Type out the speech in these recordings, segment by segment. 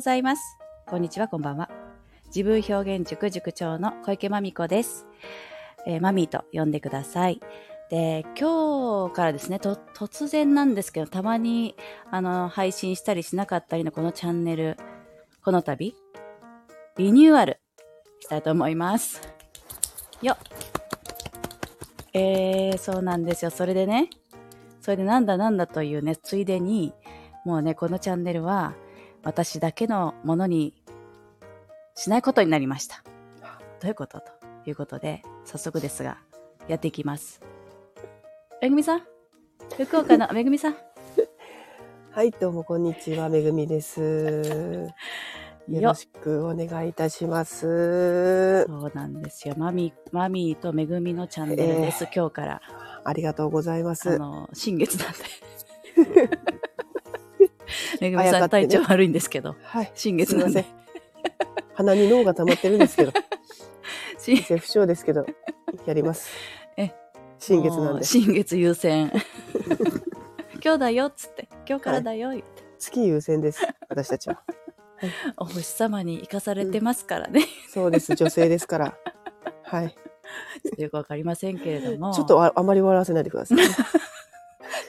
ございます。こんにちは、こんばんは。自分表現塾塾長の小池まみこです。えーマミーと呼んでください。で、今日からですね、と、突然なんですけど、たまに、あの、配信したりしなかったりのこのチャンネル、この度、リニューアルしたいと思います。よっ。えー、そうなんですよ。それでね、それでなんだなんだというね、ついでに、もうね、このチャンネルは、私だけのものにしないことになりました。どういうこと？ということで、早速ですが、やっていきます。めぐみさん？福岡の めぐみさん？はい、どうもこんにちは、めぐみです。よろしくお願いいたします。そうなんですよ。マミ、マミーとめぐみのチャンネルです。今日から。ありがとうございまあす。の、新月なんで。めぐみさん体調悪いんですけど、はい、新月なんで。鼻に脳が溜まってるんですけど、新セ不詳ですけど、やります。え新月なんで。新月優先。今日だよっつって、今日からだよ、言って月優先です、私たちは。お星様に生かされてますからね。そうです、女性ですから。はい。よくわかりませんけれども。ちょっとああまり笑わせないでくださいね。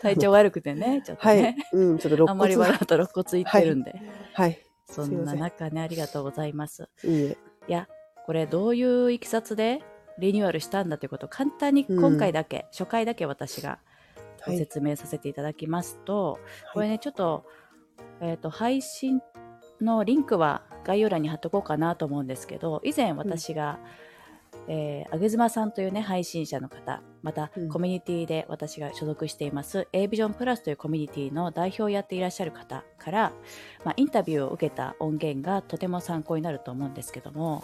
体調悪くてね、ちょっとはね。い。うん、ちょっと肋あんまり。笑うと肋骨いってるんで。はい。そんな中ね、ありがとうございます。いいえ。いや、これどういういきさつでリニューアルしたんだということを簡単に今回だけ、初回だけ私がごはい。説明させていただきますと、これはいね、ちょっと、えっ、と、配信のリンクは概要欄に貼っとこうかなと思うんですけど、以前私が、えー、あげずまさんというね、配信者の方、また、うん。コミュニティで私が所属しています、A ビジョンプラスというコミュニティの代表をやっていらっしゃる方から、まあ、インタビューを受けた音源がとても参考になると思うんですけども、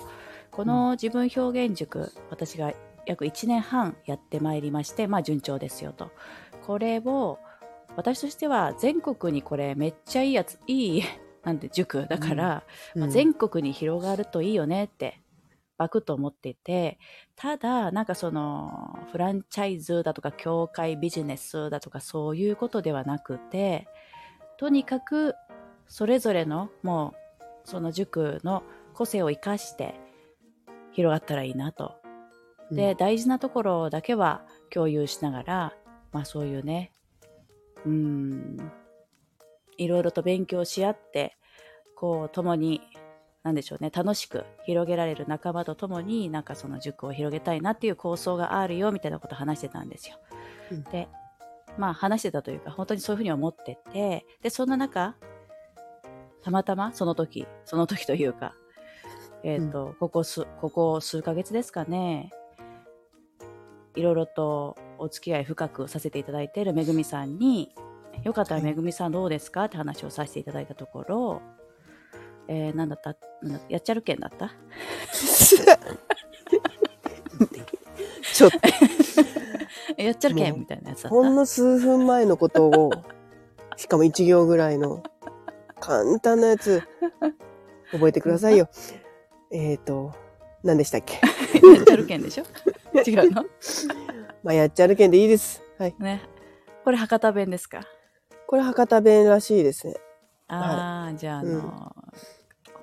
この自分表現塾、私が約1年半やってまいりまして、まあ順調ですよと。これを、私としては全国にこれめっちゃいいやつ、いい、なんて塾だから、まあ、うん。全国に広がるといいよねって、バクと思っていて、ただ、なんかその、フランチャイズだとか、協会ビジネスだとか、そういうことではなくて、とにかく、それぞれの、もう、その塾の個性を生かして、広がったらいいなと。で、大事なところだけは共有しながら、まあそういうね、うーん、いろいろと勉強し合って、こう、共に、なんでしょうね、楽しく広げられる仲間と共に、なんかその塾を広げたいなっていう構想があるよ、みたいなことを話してたんですよ。うん。で、まあ話してたというか、本当にそういうふうに思ってて、で、そんな中、たまたまその時、その時というか、えっ、と、ここ数、ここ数ヶ月ですかね、いろいろとお付き合い深くさせていただいているめぐみさんに、よかったらはい。めぐみさんどうですか？って話をさせていただいたところ、えー、なんだった？なんだやっちゃるけんだった？ちょっと、え やっちゃるけんもうみたいなやつだっほんたの数分前のことを、しかも一行ぐらいの簡単なやつ、覚えてくださいよ。えっ、ー、と、何でしたっけ？やっちゃるけんでしょ？違うの？まあ、やっちゃるけんでいいです。はい。ね。これ博多弁ですか？これ博多弁らしいですね。ああ、じゃあ、あのうん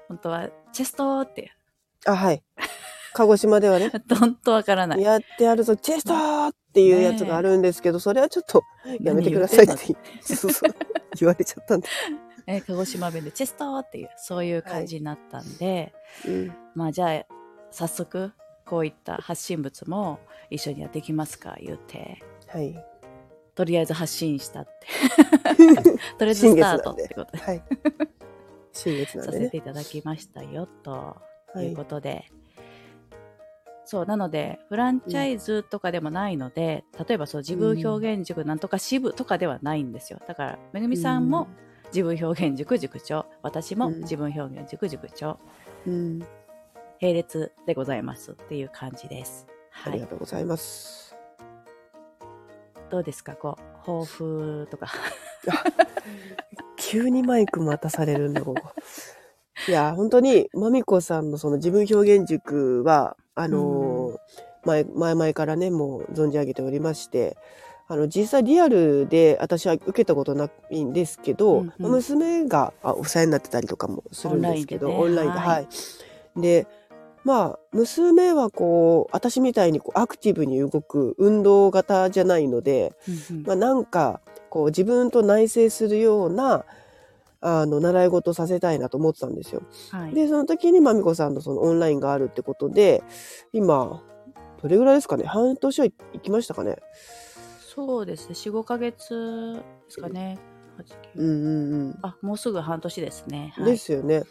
本当は、チェストーって、あ、はい。鹿児島ではね、ほんとわからない。やってやるぞ、チェストーっていうやつがあるんですけど、それはちょっとやめてくださいって 言われちゃったんで。えー鹿児島弁でチェストーっていう、そういう感じになったんで、うん。まあじゃあ、早速、こういった発信物も一緒にやっていきますか、言うて。はい。とりあえず発信したって。とりあえずスタートってことではい。新月なんでねさせて。いただきましたよ、とはいいうことで。そう、なので、フランチャイズとかでもないので、例えばそう、自分表現塾なんとか支部とかではないんですよ。だから、めぐみさんも自分表現塾塾長、私もうん自分表現塾塾長、うん。並列でございますっていう感じです。はいありが。とうございます。どうですかこう、抱負とか。急にマイク待たされるんだ、ここ。いや、本当に、まみこさんのその自分表現塾は、あのー前、前々からね、もう存じ上げておりまして、あの実際リアルで私は受けたことないんですけど、うんうん。まあ娘があお世話になってたりとかもするんですけどオオンラインでねは、はい。でまあ娘はこう私みたいにこうアクティブに動く運動型じゃないので、うんうん。まあ、なんかこう自分と内省するようなあの習い事させたいなと思ってたんですよ。はい。でその時にまみこさんのそのオンラインがあるってことで今どれぐらいですかね？半年は行きましたかね？そうですね。4、5ヶ月ですかね。8 9うんうんうん。あ、もうすぐ半年ですね。はい、ですよね。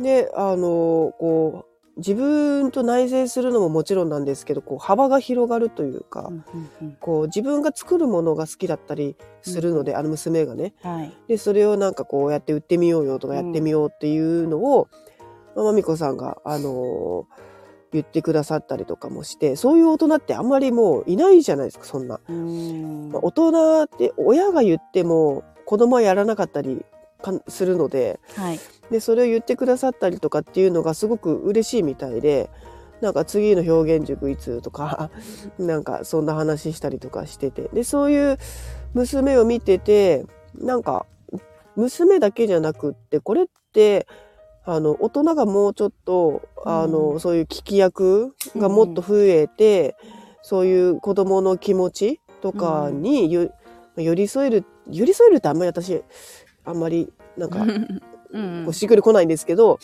であのこう自分と内省するのももちろんなんですけどこう幅が広がるというか、うんうんうんこう自分が作るものが好きだったりするので、あの娘がねはい。でそれをなんかこうやって売ってみようよとかやってみようっていうのを、まあまみこさんが、あのー言ってくださったりとかもしてそういう大人ってあんまりもういないじゃないですかそんな。うーんまあ大人って親が言っても子供はやらなかったりかするのではい。でそれを言ってくださったりとかっていうのがすごく嬉しいみたいでなんか次の表現塾いつとか なんかそんな話したりとかしてて。でそういう娘を見ててなんか娘だけじゃなくってこれってあの大人がもうちょっとあの、うん。そういう聞き役がもっと増えて、そういう子供の気持ちとかによ、寄り添える寄り添えるってあんまり私あんまりなんかうんこうしっくりこないんですけど、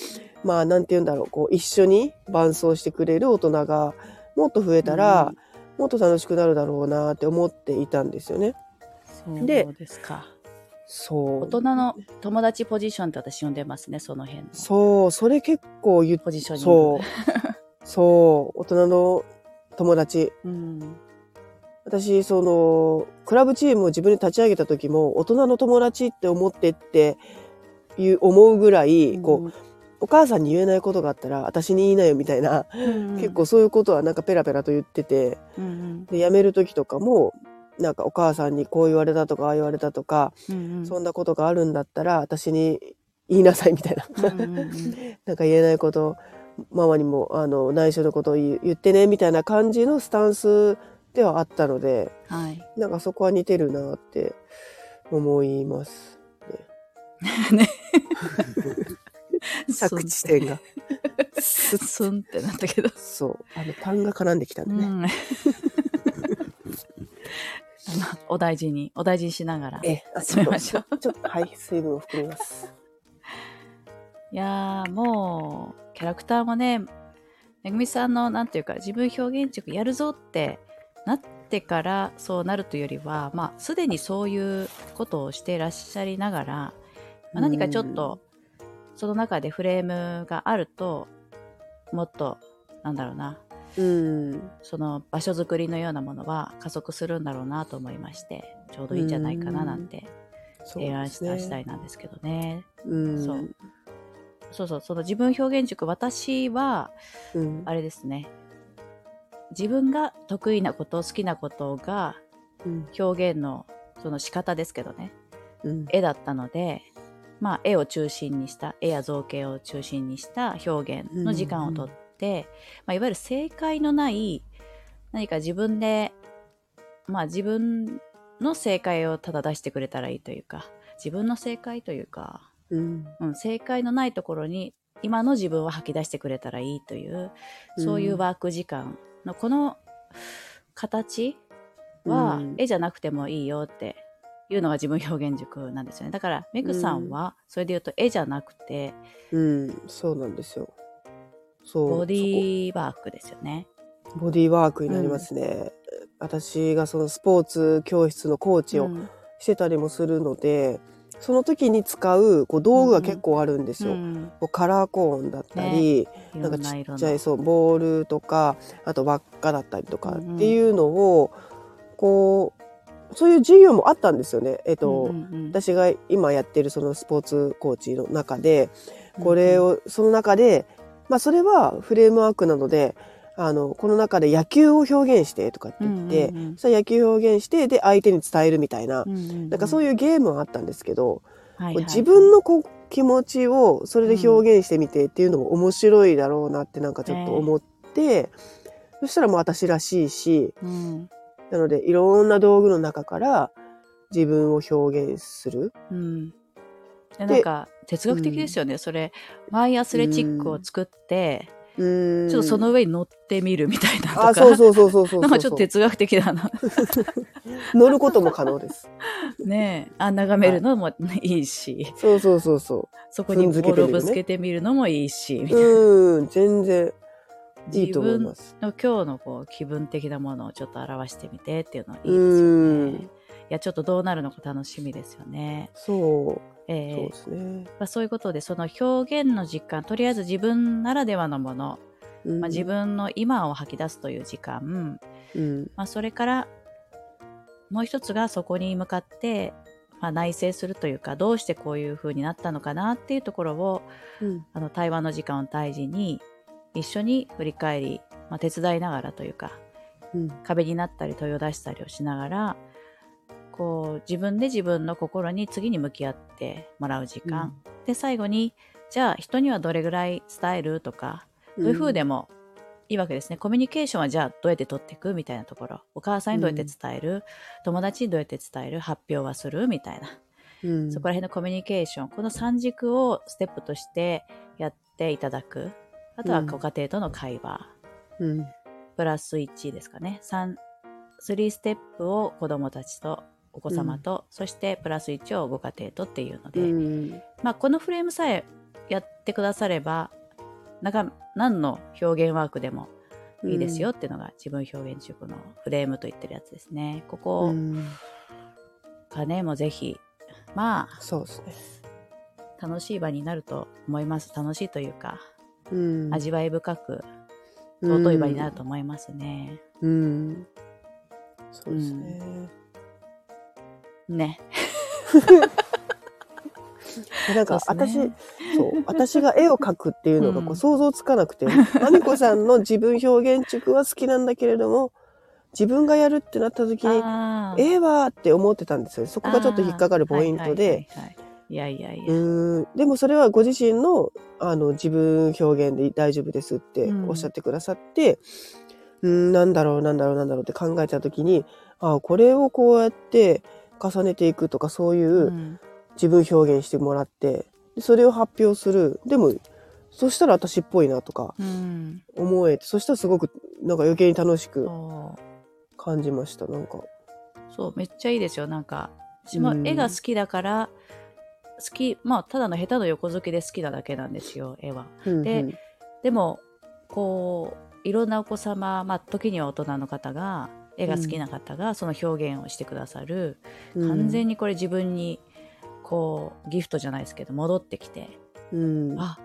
まあなんて言うんだろうこう一緒に伴走してくれる大人がもっと増えたら、もっと楽しくなるだろうなって思っていたんですよね。そうでですか。そう大人の友達ポジションって私呼んでますね、その辺の。そうそれ結構言っポジショニング。そうそう大人の友達うん。私そのクラブチームを自分で立ち上げた時も大人の友達って思ってっていう思うぐらい、こうお母さんに言えないことがあったら私に言いなよみたいな、うん、結構そういうことはなんかペラペラと言っててうんで辞める時とかもなんかお母さんにこう言われたとかああ言われたとか、うんうん。そんなことがあるんだったら私に言いなさいみたいな、うんうんうん。なんか言えないことママにもあの内緒のことを言ってねみたいな感じのスタンスではあったのではい。なんかそこは似てるなって思います。ね。着地点が。スンってなったけど。そう。あの、痰が絡んできたんでね。うん。あのお大事に、お大事にしながらええ、あ進めましょう。ちょっと、はい、水分を含みます。いやーもうキャラクターもねめぐみさんのなんていうか自分表現塾やるぞってなってからそうなるというよりはまあすでにそういうことをしていらっしゃりながら、まあ、何かちょっとその中でフレームがあるともっとなんだろうなうん。その場所づくりのようなものは加速するんだろうなと思いましてちょうどいいんじゃないかななんて提案した次第なんですけどね。うん。そうそうそう、その自分表現塾、私は、うん。あれですね。自分が得意なこと、好きなことがうん。表現のその仕方ですけどね、うん。絵だったので、まあ絵を中心にした、絵や造形を中心にした表現の時間をとって、まあいわゆる正解のない、何か自分で、まあ自分の正解をただ出してくれたらいいというか、自分の正解というか、うん。うん、正解のないところに今の自分を吐き出してくれたらいいというそういうワーク時間のこの形はうん絵じゃなくてもいいよっていうのが自分表現塾なんですよねだからメグさんはそれで言うと絵じゃなくてうん。そうなんですよ。そう。ボディーワークですよね。ボディーワークになりますね。私がそのスポーツ教室のコーチをうんしてたりもするので、その時に使うこう道具が結構あるんですよ。うんこうカラーコーンだったり、いろなんかちっちゃいそうボールとかあと輪っかだったりとかっていうのを、こうそういう授業もあったんですよね。えっと、うんうんうん。私が今やってるそのスポーツコーチの中でこれをその中でまあそれはフレームワークなのであのこの中で野球を表現してとかって言って、うんうんうん。そしたら野球を表現してで相手に伝えるみたいな、うんうんうんなんかそういうゲームはあったんですけど、はいはい自分のこう気持ちをそれで表現してみてっていうのも面白いだろうなってなんかちょっと思って、そしたらもう私らしいしうん。なので、いろんな道具の中から自分を表現する。うん。でなんか哲学的ですよね、それマイアスレチックを作って。ちょっとその上に乗ってみるみたいなとかあ、そうそうそうそうそうそう。なんかちょっと哲学的だな 乗ることも可能です。ねえあ眺めるのもいいし、そうそうそうそそこにボールをぶつけてみるのもいいし、みう。たいなうん、全然いい自と思い分の。今日のこう気分的なものをちょっと表してみてっていうのはいいですようんね。いやちょっとどうなるのか楽しみですよね。そう、えーそうですね。まあ、そういうことでその表現の時間とりあえず自分ならではのもの、うんまあ、自分の今を吐き出すという時間、うん。まあ、それからもう一つがそこに向かって、まあ、内省するというかどうしてこういう風になったのかなっていうところをうん。あの対話の時間を大事に一緒に振り返り、まあ、手伝いながらというかうん。壁になったり問いを出したりをしながらこう自分で自分の心に次に向き合ってもらう時間、で最後にじゃあ人にはどれぐらい伝えるとかそういう風でもいいわけですね。コミュニケーションはじゃあどうやって取っていくみたいなところ。お母さんにどうやって伝える、友達にどうやって伝える？発表はするみたいな。うん、そこら辺のコミュニケーション。この3軸をステップとしてやっていただく。あとはうんご家庭との会話。うん。プラス1ですかね。3、3ステップを子供たちとお子様と、そしてプラス1をご家庭とっていうので、うん。まあ、このフレームさえやってくだされば、なんか何の表現ワークでもいいですよっていうのが自分表現塾のフレームと言ってるやつですね。こうこん。がね、もうぜひ、まそうです楽しい場になると思います。楽しいというか、うん。味わい深く、尊い場になると思いますね。うん。そうですね。ね。で なんか私、そう私が絵を描くっていうのがこううん想像つかなくて、まみこさんの自分表現塾は好きなんだけれども、自分がやるってなった時に、絵はって思ってたんですよ。そこがちょっと引っかかるポイントで、はいやいやいうや。ーん、でもそれはご自身のあの自分表現で大丈夫ですっておっしゃってくださって、うーん、なんだろうなんだろうなんだろうって考えた時に、あこれをこうやって重ねていくとかそういう、うん自分表現してもらってでそれを発表するでもそしたら私っぽいなとかうん。思えてそしたらすごくなんか余計に楽しく。感じましたなんかそう、めっちゃいいですよ。なんか、私もうん絵が好きだから、好き、まあ、ただの下手の横付けで好きなだけなんですよ、絵は。でうんでも、こう、いろんなお子様、まあ、時には大人の方が、絵が好きな方が、その表現をしてくださる、うん。完全にこれ自分に、こう、ギフトじゃないですけど、戻ってきて、うん。あ、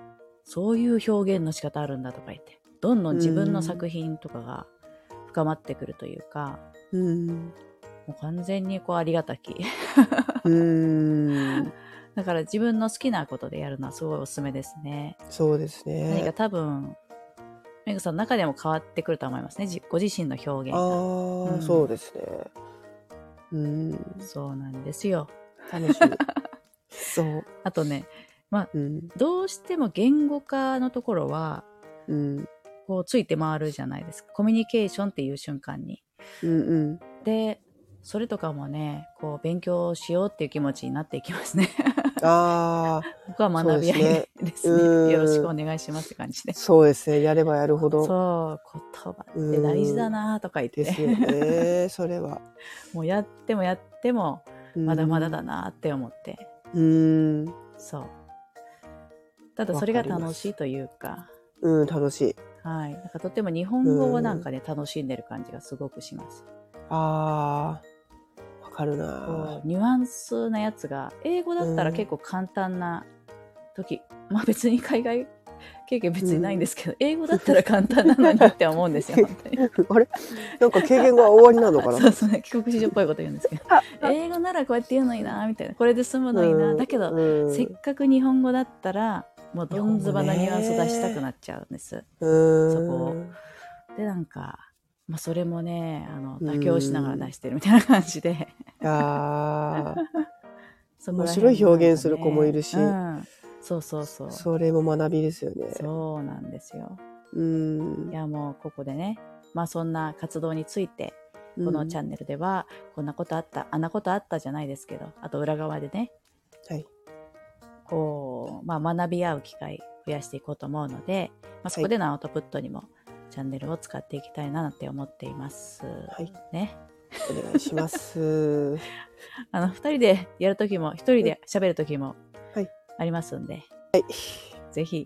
そういう表現の仕方あるんだとか言って、どんどん自分の作品とかが深まってくるというか、うん。もう完全にこうありがたき。うん。だから自分の好きなことでやるのはすごいおすすめですね。そうです何かね多分、メグさんの中でも変わってくると思いますね。じご自身の表現ああ、が。うんそうですねうんそうなんですよ。楽しみ そうあとね、うんどうしても言語化のところは、うんこうついて回るじゃないですか。コミュニケーションっていう瞬間に。うんうんで、それとかもね、こう勉強しようっていう気持ちになっていきますね。ああ 僕は学び合いでですすね。うん。ね。よろしくお願いしますって感じで。そうですね。やればやるほど。そう、言葉って大事だなとか言って。ですよね。それは。もうやってもやってもうんまだまだだなって思って、うん。そう。ただそれが楽しいというか。うん楽しい。はい。なんかとても日本語をなんかね、楽しんでる感じがすごくします。あー。わかるこなうニュアンスなやつが英語だったら結構簡単な時、まあ別に海外経験別にないんですけど、英語だったら簡単なのにって思うんですよ 本当に。あれ？なんか経験が終わりなのかな？そうそうね帰国子女っぽいこと言うんですけど。英語ならこうやって言うのになみたいな。これで済むのにな、うんだけどうん。せっかく日本語だったらもうどんずばなニュアンス出したくなっちゃうんです。うん。そこでなんか、まあ、それもねあのうん。妥協しながら出してるみたいな感じで、あ そこら面白い表現する子もいるし。うん。そうそうそう。ーそれも学びですよね。そうなんですよ。うん。いやもうここでねまあそんな活動についてこのチャンネルでは、こんなことあった、あんなことあったじゃないですけど、あと裏側でね、はい。こう、まあ、学び合う機会増やしていこうと思うので、まあ、そこでのアウトプットにもチャンネルを使っていきたいななんて思っています。はいね。お願いします。あの、二人でやるときも、一人で喋るときもはいありますんで、はい。ぜひ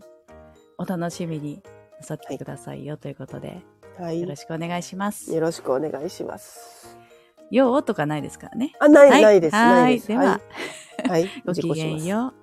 お楽しみになさってくださいよということで、はい。よろしくお願いします。よろしくお願いします。ようとかないですからね。あ、ない、はいないです。はないいでは、はい。はい。ごきげんう。よう。